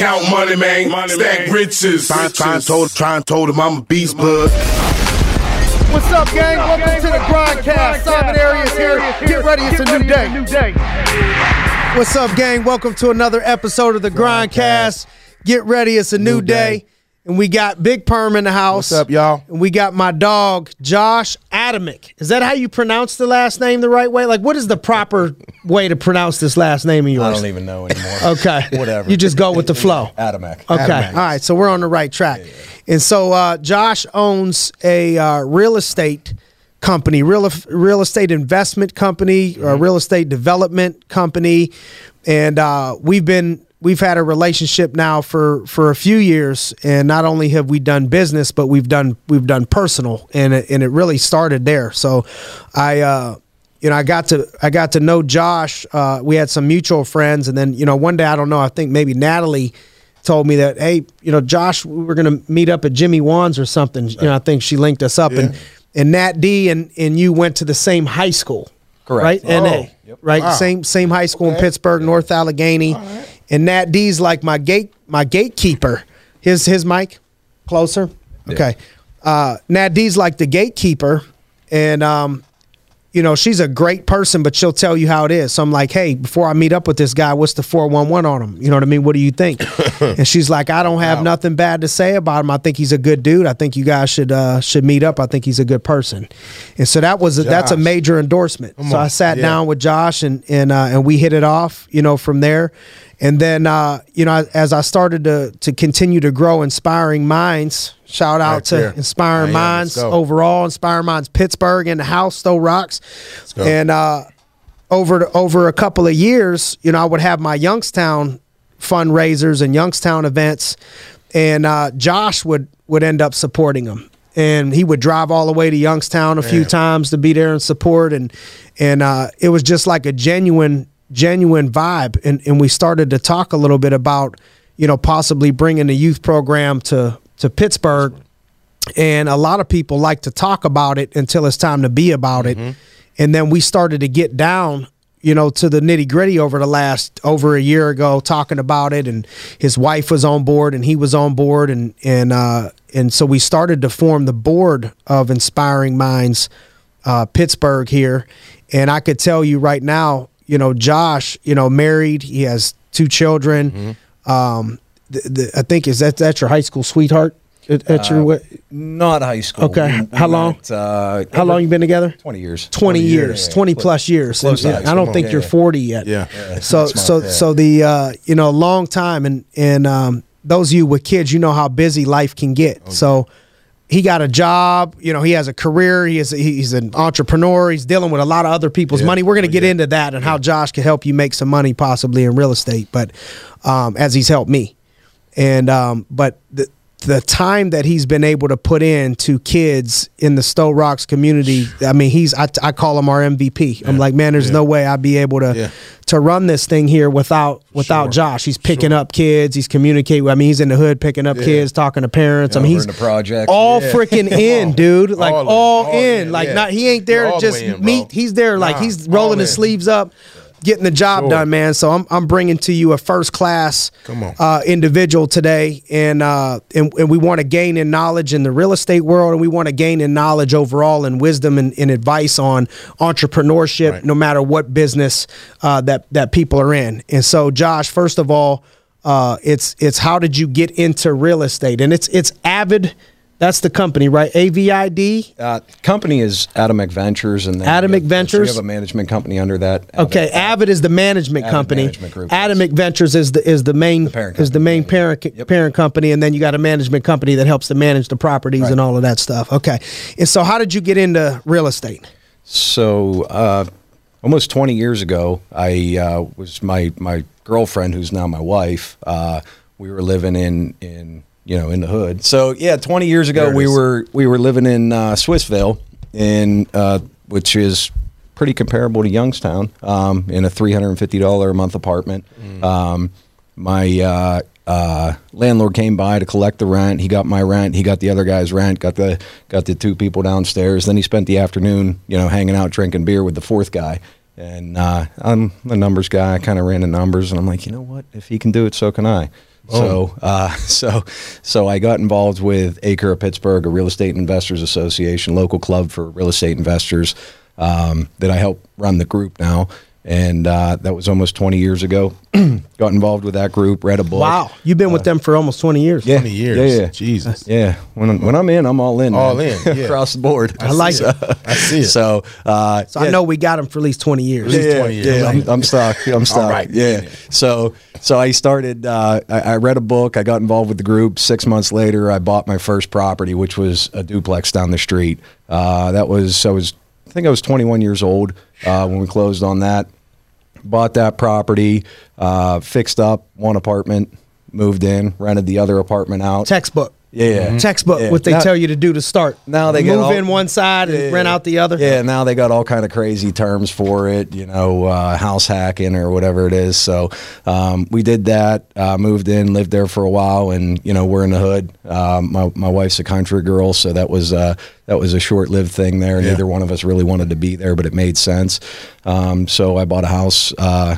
count money, man. Money, Stack man. riches. Try, try and told, try and told him I'm a beast, bud. What's up, gang? Welcome to the Grindcast. Simon Arias here. Get ready, it's a new day. What's up, gang? Welcome to another episode of the Grindcast. Get ready, it's a new, day. And we got Big Perm in the house. What's up, y'all? And we got my dog, Josh Adamek. Is that how you pronounce the last name the right way? Like, what is the proper way to pronounce this last name of yours? I don't even know anymore. Okay. Whatever. You just go with the flow. Adamek. Okay. All right. So we're on the right track. And so uh, Josh owns a uh, real estate company, real real estate investment company, or real estate development company, and uh, we've been we've had a relationship now for for a few years. And not only have we done business, but we've done we've done personal, and it, and it really started there. So I. Uh, you know, I got to I got to know Josh. Uh, we had some mutual friends, and then you know, one day I don't know. I think maybe Natalie told me that, hey, you know, Josh, we were going to meet up at Jimmy Wan's or something. You know, I think she linked us up, and and Nat D and and you went to the same high school, Correct. Right, NA, Yep. right, Wow. same same high school in Pittsburgh, North Allegheny, and Nat D's like my gate my gatekeeper. His his mic closer, okay. Uh, Nat D's like the gatekeeper, and um, you know, she's a great person, but she'll tell you how it is. So I'm like, hey, before I meet up with this guy, what's the 411 on him? You know what I mean? What do you think? and she's like, I don't have nothing bad to say about him. I think he's a good dude. I think you guys should uh, should meet up. I think he's a good person. And so that was a, that's a major endorsement. so I sat Yeah. down with Josh and and uh, and we hit it off, you know, from there. And then uh, you know, as I started to to continue to grow inspiring minds, shout out Right to there. Inspiring Minds overall, Inspiring Minds Pittsburgh in the house, Stowe Rocks. And uh, over over a couple of years, you know, I would have my Youngstown fundraisers and Youngstown events, and uh, Josh would would end up supporting them. And he would drive all the way to Youngstown a few times to be there and support, and and uh, it was just like a genuine genuine vibe. And and we started to talk a little bit about, you know, possibly bringing the youth program to to Pittsburgh. And a lot of people like to talk about it until it's time to be about it. And then we started to get down you know to the nitty gritty over the last over a year ago talking about it. And his wife was on board and he was on board. And and uh and so we started to form the board of inspiring minds uh pittsburgh here. And i could tell you right now you know josh you know married he has two children um the, the, i think is that that's your high school sweetheart at, at your wa- Not high school. Okay. We- we How long? met, uh, how long you been together 20 years. 20 years, yeah, 20 close- plus years. close And- to and high I don't think Yeah, you're yeah. 40 yet. Yeah. So so yeah. so the uh, you know long time and and um, those of you with kids, you know how busy life can get. So he got a job, you know, he has a career, he is he's an entrepreneur, he's dealing with a lot of other people's Yeah. money. We're going to Oh, get into that and how Josh can help you make some money possibly in real estate, but um, as he's helped me. And um, but the the time that he's been able to put in to kids in the Stowe Rocks community, I mean, he's I, I call him our MVP. I'm like, man, there's Yeah. no way I'd be able to Yeah. to run this thing here without without Sure. Josh. He's picking up kids, he's communicating. I mean, he's in the hood picking up Yeah. kids, talking to parents. I mean, he's in the projects. all Yeah. freaking in, dude. Like All all, in. All in. Like yeah. not he ain't there to all just in, meet. He's there like Nah, he's rolling his sleeves up, getting the job Sure. done, man. So I'm I'm bringing to you a first class uh, individual today, and uh, and, and we want to gain in knowledge in the real estate world, and we want to gain in knowledge overall and wisdom and, and advice on entrepreneurship, Right. no matter what business uh, that that people are in. And so, Josh, first of all, uh, it's it's how did you get into real estate? And it's it's Avid. That's the company, right? A V I D. Uh, company is Atomic Ventures, and then Atomic we so Ventures? we have a management company under that. Okay, Avid is the management Avid company. Management Group, yes. Atomic Ventures is the is the main parent is the company, main yeah, parent. Yep. parent company, and then you got a management company that helps to manage the properties Right. and all of that stuff. Okay, and so how did you get into real estate? So, uh, almost 20 years ago, I uh, was my my girlfriend, who's now my wife. Uh, we were living in in you know in the hood. So yeah, 20 years ago, we were we were living in uh, Swissvale, in uh, which is pretty comparable to Youngstown, um, in a 350 dollar a month apartment. Um, my uh, uh, landlord came by to collect the rent. He got my rent. He got the other guy's rent. Got the got the two people downstairs. Then he spent the afternoon, you know, hanging out drinking beer with the fourth guy. And uh, I'm a numbers guy. I kind of ran the numbers, and I'm like, you know what? If he can do it, so can I. So, uh, so, so I got involved with Acre of Pittsburgh, a real estate investors association, local club for real estate investors. Um, that I help run the group now, and uh, that was almost 20 years ago. got involved with that group, read a book. Wow, you've been with them for almost twenty years. Yeah, 20 years. Yeah, yeah. Jesus. Yeah, when when I'm in, I'm all in. All man. in, yeah. across the board. I like see it. I see it. So, uh, So I know we got him for at least twenty years. least yeah, 20 years. Yeah, Right. I'm, I'm stuck. I'm stuck. right. Yeah. So, so I started. Uh, I, I read a book. I got involved with the group. Six months later, I bought my first property, which was a duplex down the street. Uh, that was I was I think I was 21 years old uh, when we closed on that. Bought that property, uh, fixed up one apartment, moved in, rented the other apartment out. Textbook. Yeah, Textbook. Yeah. What they Now- tell you to do to start. now they move get all- in one side and Yeah. rent out the other. Yeah, now they got all kind of crazy terms for it, you know, uh, house hacking or whatever it is. So um, we did that, uh, moved in, lived there for a while, and you know we're in the hood. Um, my my wife's a country girl, so that was uh, that was a short lived thing there. Yeah. Neither one of us really wanted to be there, but it made sense. Um, so I bought a house uh,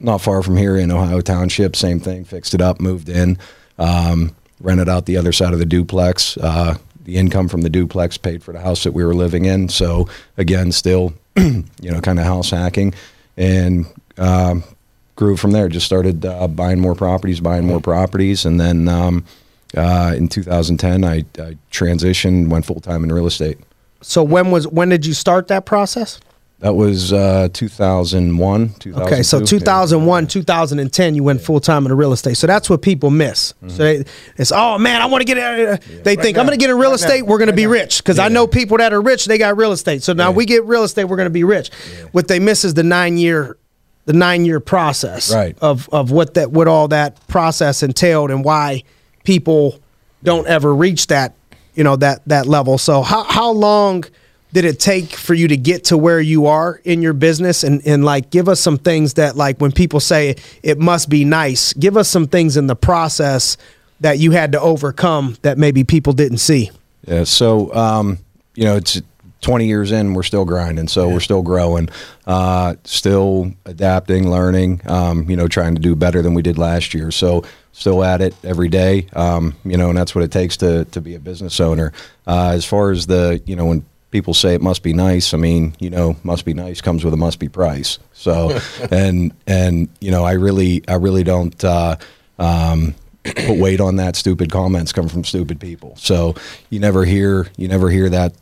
not far from here in Ohio Township. Same thing, fixed it up, moved in. Um, rented out the other side of the duplex. Uh, the income from the duplex paid for the house that we were living in. So again, still, you know, kind of house hacking, and um, grew from there. Just started uh, buying more properties, buying more properties, and then um, uh, in 2010, I, I transitioned, went full time in real estate. So when was when did you start that process? That was uh, 2001. 2002. Okay, so 2001, 2010, you went full time into real estate. So that's what people miss. Mm-hmm. So they, it's oh man, I want to get. Uh, they think I'm going to get in real Right estate. now. We're going to be now. rich because I know people that are rich. They got real estate. So now Yeah. we get real estate. We're going to be rich. What they miss is the nine year, the nine year process Right. of of what that what all that process entailed and why people don't ever reach that you know that that level. So how how long did it take for you to get to where you are in your business and and like give us some things that like when people say it must be nice, give us some things in the process that you had to overcome that maybe people didn't see. Yeah. So, um, you know, it's 20 years in, we're still grinding. So we're still growing, uh, still adapting, learning, um, you know, trying to do better than we did last year. So still at it every day. Um, you know, and that's what it takes to, to be a business owner. Uh, as far as the, you know, when people say it must be nice, I mean, you know, must be nice comes with a must be price. So, and, and, you know, I really, I really don't, uh, um, put weight on that. Stupid comments come from stupid people. So you never hear you never hear that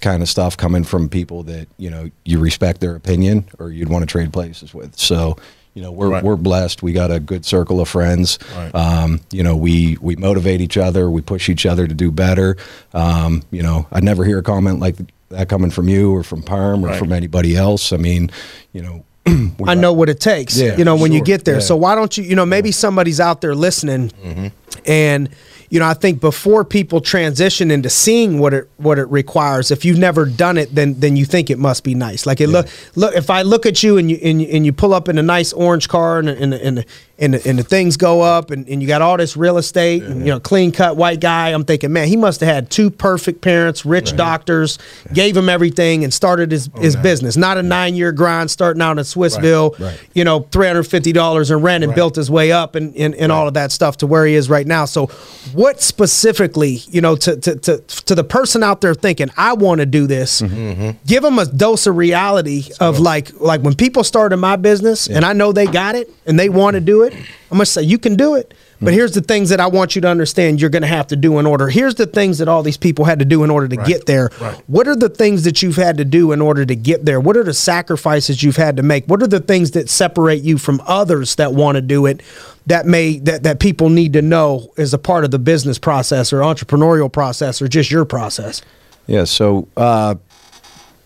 kind of stuff coming from people that you know you respect their opinion or you'd want to trade places with. So you know we're Right. we're blessed. We got a good circle of friends. Right. Um, you know we we motivate each other. We push each other to do better. Um, you know I never hear a comment like that coming from you or from Perm or Right. from anybody else. I mean you know. I got- know what it takes, Yeah, you know, when you get there. Yeah. So why don't you, you know, maybe somebody's out there listening mm-hmm. and you know, I think before people transition into seeing what it what it requires, if you've never done it, then then you think it must be nice. Like it look look if I look at you and you and you, and you pull up in a nice orange car and and and the, and the, and the things go up and, and you got all this real estate and you know clean cut white guy, I'm thinking, man, he must have had two perfect parents, rich doctors, gave him everything and started his his business. Not a nine year grind starting out in Swissvale, Right, right. you know, three hundred fifty dollars in rent and Right. built his way up and, and, and all of that stuff to where he is right now. So, what specifically, you know, to to to, to the person out there thinking, I want to do this, Mm-hmm, give them a dose of reality of like like when people started my business and I know they got it and they want to do it. I'm gonna say you can do it. But here's the things that I want you to understand you're going to have to do in order. Here's the things that all these people had to do in order to Right. get there. Right. What are the things that you've had to do in order to get there? What are the sacrifices you've had to make? What are the things that separate you from others that want to do it that may that, that people need to know as a part of the business process or entrepreneurial process or just your process? Yeah. So, uh,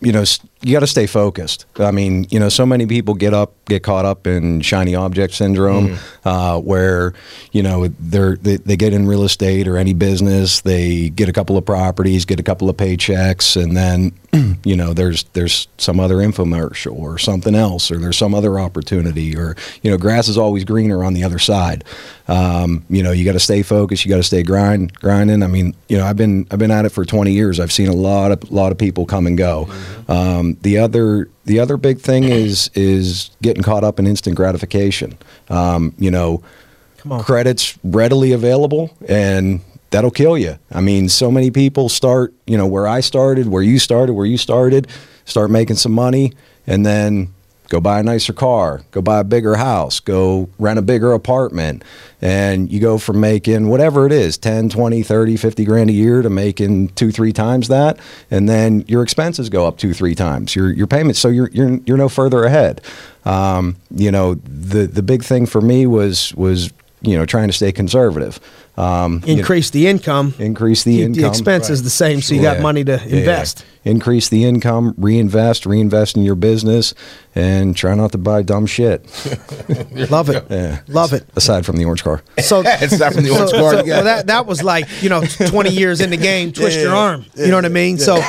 you know, you got to stay focused. I mean, you know, so many people get up, get caught up in shiny object syndrome, uh, where you know they're they, they get in real estate or any business, they get a couple of properties, get a couple of paychecks, and then you know there's there's some other infomercial or something else, or there's some other opportunity, or you know, grass is always greener on the other side. Um, you know, you got to stay focused. You got to stay grind grinding. I mean, you know, I've been I've been at it for 20 years. I've seen a lot of lot of people come and go. Um, the other the other big thing is is getting caught up in instant gratification. Um, you know, on. credit's readily available and that'll kill you. I mean, so many people start, you know, where I started, where you started, where you started, start making some money and then go buy a nicer car, go buy a bigger house, go rent a bigger apartment. And you go from making whatever it is, 10, 20, 30, 50 grand a year to making two, three times that. And then your expenses go up two, three times your, your payments. So you're, you're, you're no further ahead. Um, you know, the, the big thing for me was, was, you know, trying to stay conservative. Um, you know, Increase the income. increase the income. the expenses the same, so you got money to Yeah. invest. Increase the income, reinvest, reinvest in your business, and try not to buy dumb shit. Love it. Yeah. Love it. Aside from the orange car. So It's not from the so, orange car. so- well, that that was like you know twenty years in the game, twist your arm. You know what I mean? So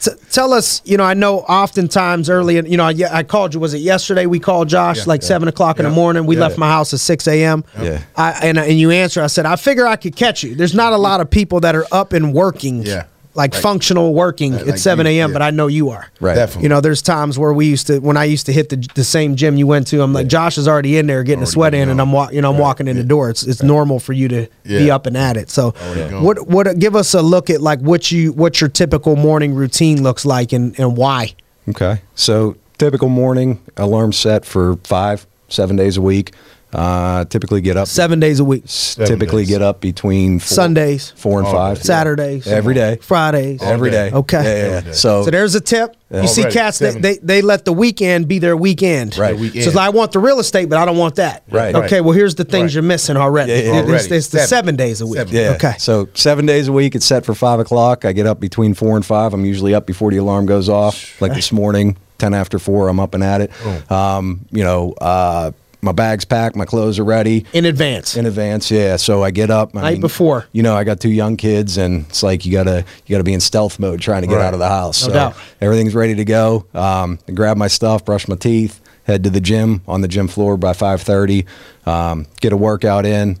t- tell us, you know, I know oftentimes early, in, you know, I, I called you. Was it yesterday? We called Josh Yeah, like yeah. seven o'clock in the morning. We Yeah. left my house at six a.m. Yeah. I, and and you answer. I said I figure I could catch you. There's not a lot of people that are up and working. Yeah. Like Like- functional working like at 7 a.m., yeah. but I know you are. Right. Definitely. You know, there's times where we used to, when I used to hit the, the same gym you went to, I'm like, Josh is already in there getting a sweat in, and. I'm, wa- you know, I'm Right. walking in the door. It's, it's normal for you to be up and at it. So, Already what, what, give us a look at like what you, what your typical morning routine looks like and, and why. Okay. So typical morning alarm set for five, seven days a week. Uh, typically get up. Seven days a week, typically days. get up between four, Sundays, four and All five. day. Saturdays, Every day. Fridays. Every day. day. Okay. Yeah, yeah, Every yeah. So, So there's a tip. You see Already, cats, they, they, they let the weekend be their weekend. Right. The weekend. So I want the real estate, but I don't want that. Right. Okay, well, here's the things Right. you're missing already. Yeah, yeah, It's- already. It's, the Seven. seven days a week. Seven. Yeah. Okay. So seven days a week, it's set for five o'clock. I get up between four and five. I'm usually up before the alarm goes off. Like this morning, ten after four, I'm up and at it. Um, you know, uh, my bag's packed, my clothes are ready. In advance. In advance, yeah. So I get up I Night before. You know, I got two young kids, and it's like you gotta you gotta be in stealth mode trying to get Right. out of the house. No so doubt. everything's ready to go. Um, I grab my stuff, brush my teeth, head to the gym on the gym floor by five thirty. Um, get a workout in.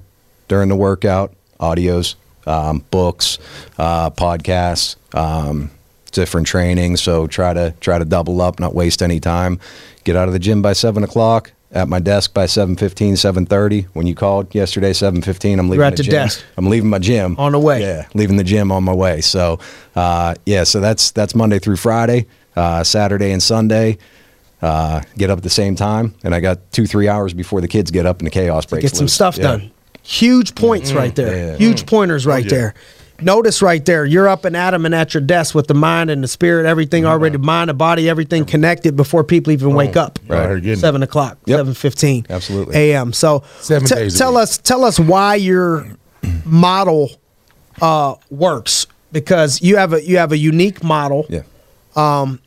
During the workout, audios, um, books, uh, podcasts. Um, different training so try to try to double up not waste any time get out of the gym by seven o'clock at my desk by 7.15 7.30 when you called yesterday 7.15 i'm leaving You're at the the gym desk. i'm leaving my gym On the way. yeah leaving the gym on my way so uh, yeah so that's that's monday through friday uh, saturday and sunday uh, get up at the same time and i got two three hours before the kids get up and the chaos breaks Get some loose. stuff Yeah. done. Huge points right there. Yeah. Huge pointers right yeah. there. Notice right there, you're up and at 'em and at your desk with the mind and the spirit, everything mm-hmm. already, mind, the body, everything connected before people even wake up. Right. Right. Getting it. Seven o'clock, Yep. seven fifteen, Absolutely. a.m. So Seven te- days a tell week. us, tell us why your uh, model uh, works because you have a you have a unique model yeah um,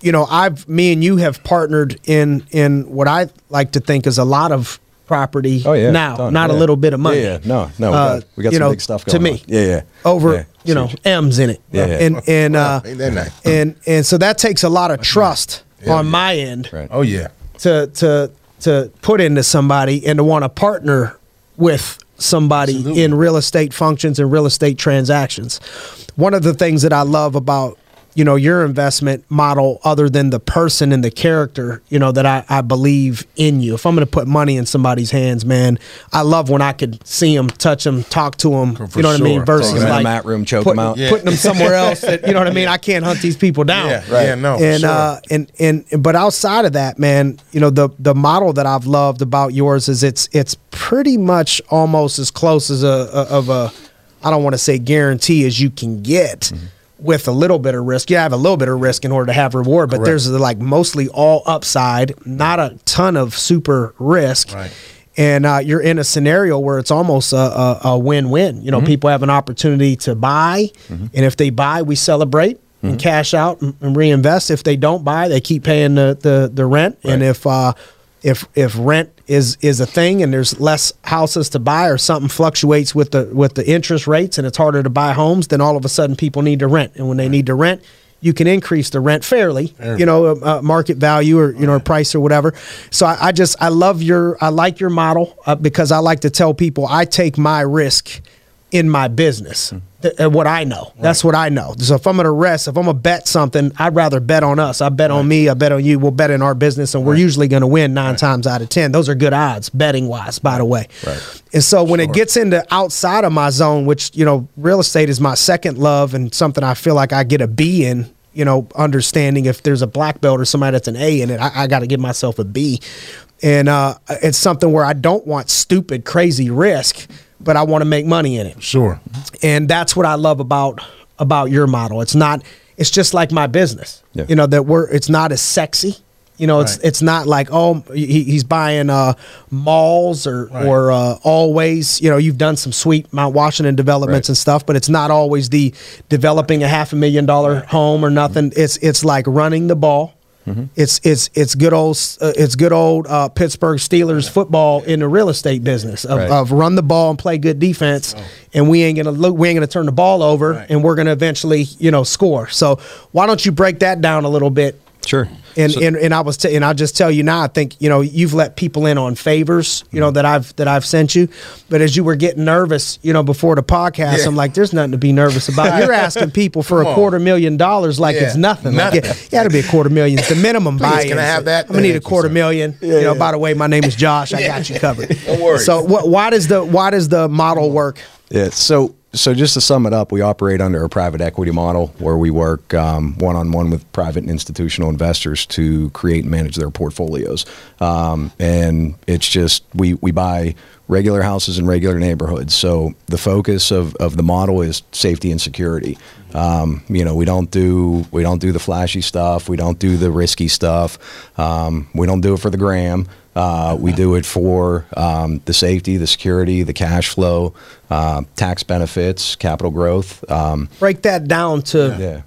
you know, I've me and you have partnered in in what I like to think is a lot of property oh yeah now, Done. not a little bit of money. yeah, yeah. no no we Uh, got, we got you some know, big stuff to me. on. yeah yeah Over, Yeah. you know, M's in it. Yeah, yeah. And and uh nice? and and so that takes a lot of trust Yeah, on yeah. my end Right. Oh yeah. to to to put into somebody and to want to partner with somebody Absolutely. in real estate functions and real estate transactions. One of the things that I love about you know your investment model other than the person and the character you know that I, I believe in you if i'm going to put money in somebody's hands man i love when i could see them touch them talk to them For you know what i mean versus Throw 'em like mat room, choke put- 'em out. Yeah. putting them somewhere else that, you know what i mean i can't hunt these people down Yeah. Right. yeah. No. for and sure. uh and and but outside of that man you know the the model that i've loved about yours is it's it's pretty much almost as close as a, a of a i don't want to say guarantee as you can get Mm-hmm. With a little bit of risk you have a little bit of risk in order to have reward but Correct. there's like mostly all upside not a ton of super risk Right. and uh, you're in a scenario where it's almost a, a, a win-win. Mm-hmm. You know, people have an opportunity to buy, and if they buy, we celebrate and Mm-hmm. cash out and, and reinvest. If they don't buy, they keep paying the the, the rent. And if uh, if if rent is is a thing and there's less houses to buy or something fluctuates with the with the interest rates and it's harder to buy homes, then all of a sudden people need to rent. And when they need to rent, you can increase the rent fairly, Fairly. you know, uh, market value or you know, or price or whatever. So I, I just I love your I like your model uh, because I like to tell people I take my risk in my business. Th- uh, what I know. That's what I know. So if I'm gonna rest, if I'm gonna bet something, I'd rather bet on us. I bet on me. I bet on you. We'll bet in our business, and we're usually gonna win nine times out of ten. Those are good odds betting wise, by the way. Right. And so when it gets into outside of my zone, which you know, real estate is my second love and something I feel like I get a B in. You know, understanding if there's a black belt or somebody that's an A in it, I, I got to give myself a B. And uh, it's something where I don't want stupid, crazy risk, but I want to make money in it Sure. and that's what I love about about your model. It's not. It's just like my business. Yeah. You know that we're. It's not as sexy. You know, it's Right. it's not like oh he, he's buying uh, malls or Right. or uh, always. You know, you've done some sweet Mount Washington developments Right. and stuff, but it's not always the developing a half a million dollar home or nothing. It's it's like running the ball. It's it's it's good old uh, it's good old uh, Pittsburgh Steelers football in the real estate business of, Right. of run the ball and play good defense, and we ain't gonna look we ain't gonna turn the ball over, Right. and we're gonna eventually you know score. So why don't you break that down a little bit? Sure. And, So- and and I was t- and I'll just tell you now. I think you know you've let people in on favors, you know mm-hmm. that I've that I've sent you. But as you were getting nervous, you know before the podcast, Yeah. I'm like, there's nothing to be nervous about. You're asking people for a Come on. quarter million dollars like Yeah. it's nothing. Like, Nothing. yeah, yeah, it'll be a quarter million. It's the minimum Please, buy. can I have that? I'm gonna need a quarter sir. million. you know, by the way, my name is Josh. I got you covered. Don't worry. So what? Why does the why does the model work? Yeah. So so just to sum it up, we operate under a private equity model where we work one on one with private and institutional investors to create and manage their portfolios. Um, and it's just we we buy regular houses in regular neighborhoods. So the focus of, of the model is safety and security. Um, you know, we don't do we don't do the flashy stuff. We don't do the risky stuff. Um, we don't do it for the gram. Uh, we do it for um, the safety, the security, the cash flow, uh, tax benefits, capital growth. Um, Break that down to yeah.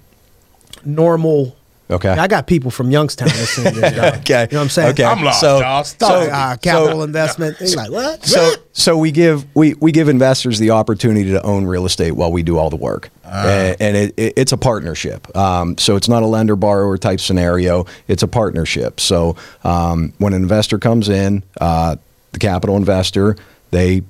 normal. Okay. I got people from Youngstown listening to this. dog. Okay. You know what I'm saying? Okay. I'm lost, So- y'all. so- uh, capital so- investment. They're like, what? So, so we give we, we give investors the opportunity to own real estate while we do all the work, and, and it, it, it's a partnership. Um, so it's not a lender borrower type scenario. It's a partnership. So um, when an investor comes in, uh, the capital investor, they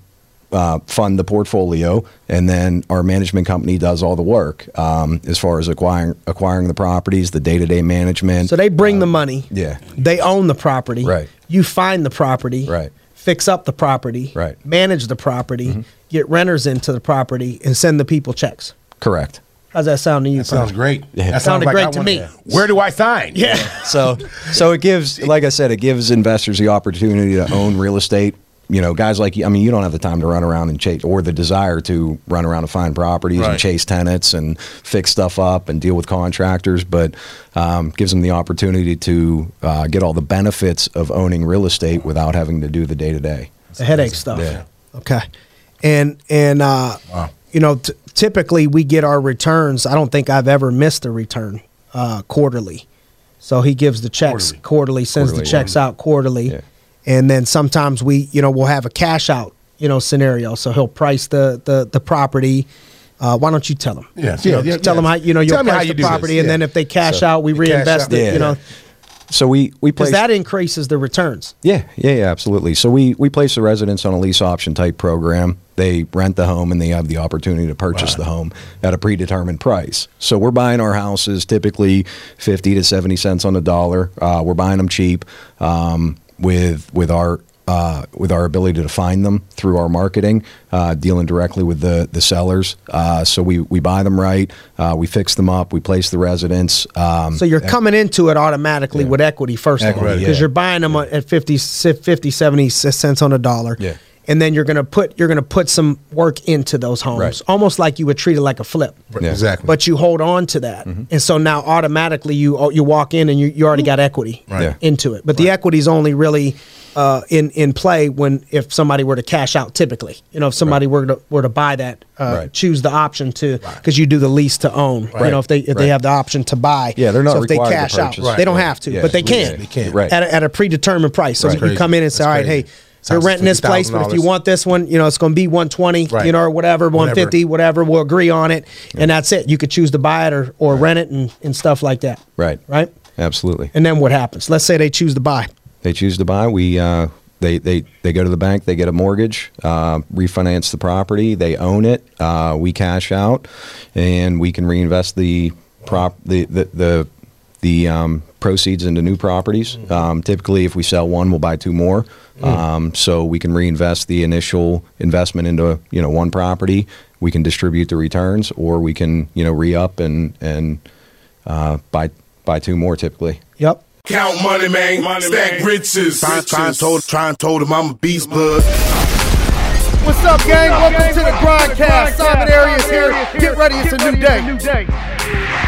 uh, fund the portfolio, and then our management company does all the work um, as far as acquiring acquiring the properties, the day to day management. So they bring the money. yeah. They own the property. Right. You find the property. Right. Fix up the property. Right. Mm-hmm. Manage the property. Get renters into the property and send the people checks. correct. How's that sound to you? That sounds great. Yeah. That Sounded sounds great I to me. that. Where do I sign? Yeah. So, so it gives, like I said, it gives investors the opportunity to own real estate. You know, guys like you, I mean, you don't have the time to run around and chase, or the desire to run around and find properties Right. and chase tenants and fix stuff up and deal with contractors, but um, gives them the opportunity to uh, get all the benefits of owning real estate without having to do the day to day. The headache stuff. Yeah. Okay. And and uh, Wow. you know, t- typically we get our returns. I don't think I've ever missed a return uh, quarterly. So he gives the checks quarterly, Quarterly. sends Quarterly, the checks out quarterly, Yeah. And then sometimes we, you know, we'll have a cash out, you know, scenario. So he'll price the the the property. Uh, why don't you tell them? Yes, You know, yeah, yeah, tell them how you know you'll Tell me how price you the do this, property, and yeah. then if they cash So- out, we reinvest out. it. Yeah. You know, So we we because place that increases the returns. Yeah, yeah, yeah, absolutely. So we we place the residents on a lease option type program. They rent the home and they have the opportunity to purchase Right. the home at a predetermined price. So we're buying our houses typically fifty to seventy cents on the dollar. Uh, we're buying them cheap um, with with our. Uh, with our ability to find them through our marketing, uh, dealing directly with the the sellers, uh, so we we buy them right, uh, we fix them up, we place the residents. Um, So you're coming into it automatically Yeah. with equity first of all, because yeah. you're buying them at 50, 50, 70 cents on a dollar. Yeah. And then you're gonna put you're gonna put some work into those homes, Right. almost like you would treat it like a flip. Yeah. Exactly. But you hold on to that, and so now automatically you you walk in and you, you already got equity Right. Yeah. into it. But the equity is only really uh, in in play when if somebody were to cash out. Typically, you know, if somebody were to were to buy that, uh, Right. choose the option to because you do the lease to own. You know, if they if they have the option to buy, Yeah, they're not so if they required to cash out, purchase. Right. they don't Right. have to, Yeah. but they Yeah. can. They can. Right. At, a, at a predetermined price. So Right. you come in and say, That's all right, crazy. hey. You're renting this place, but if you want this one, you know, it's going to be 120, Right. you know, or whatever, 150, whatever. We'll agree on it, and that's it. You could choose to buy it or, or rent it and, and stuff like that. right, Right. absolutely. And then what happens? Let's say they choose to buy. they choose to buy, we uh, they, they, they go to the bank, they get a mortgage, uh, refinance the property, they own it, uh, we cash out, and we can reinvest the prop the the the, the um, proceeds into new properties. Um, typically, if we sell one, we'll buy two more. Um, so we can reinvest the initial investment into you know one property. We can distribute the returns, or we can you know re up and and uh, buy buy two more. Typically, Yep. Count money, man. Money, Stack riches. Try, try and told, try and told him I'm a beast, bud. What's up, gang? Welcome to the Grindcast. Simon Arias here. Get ready, it's a new day.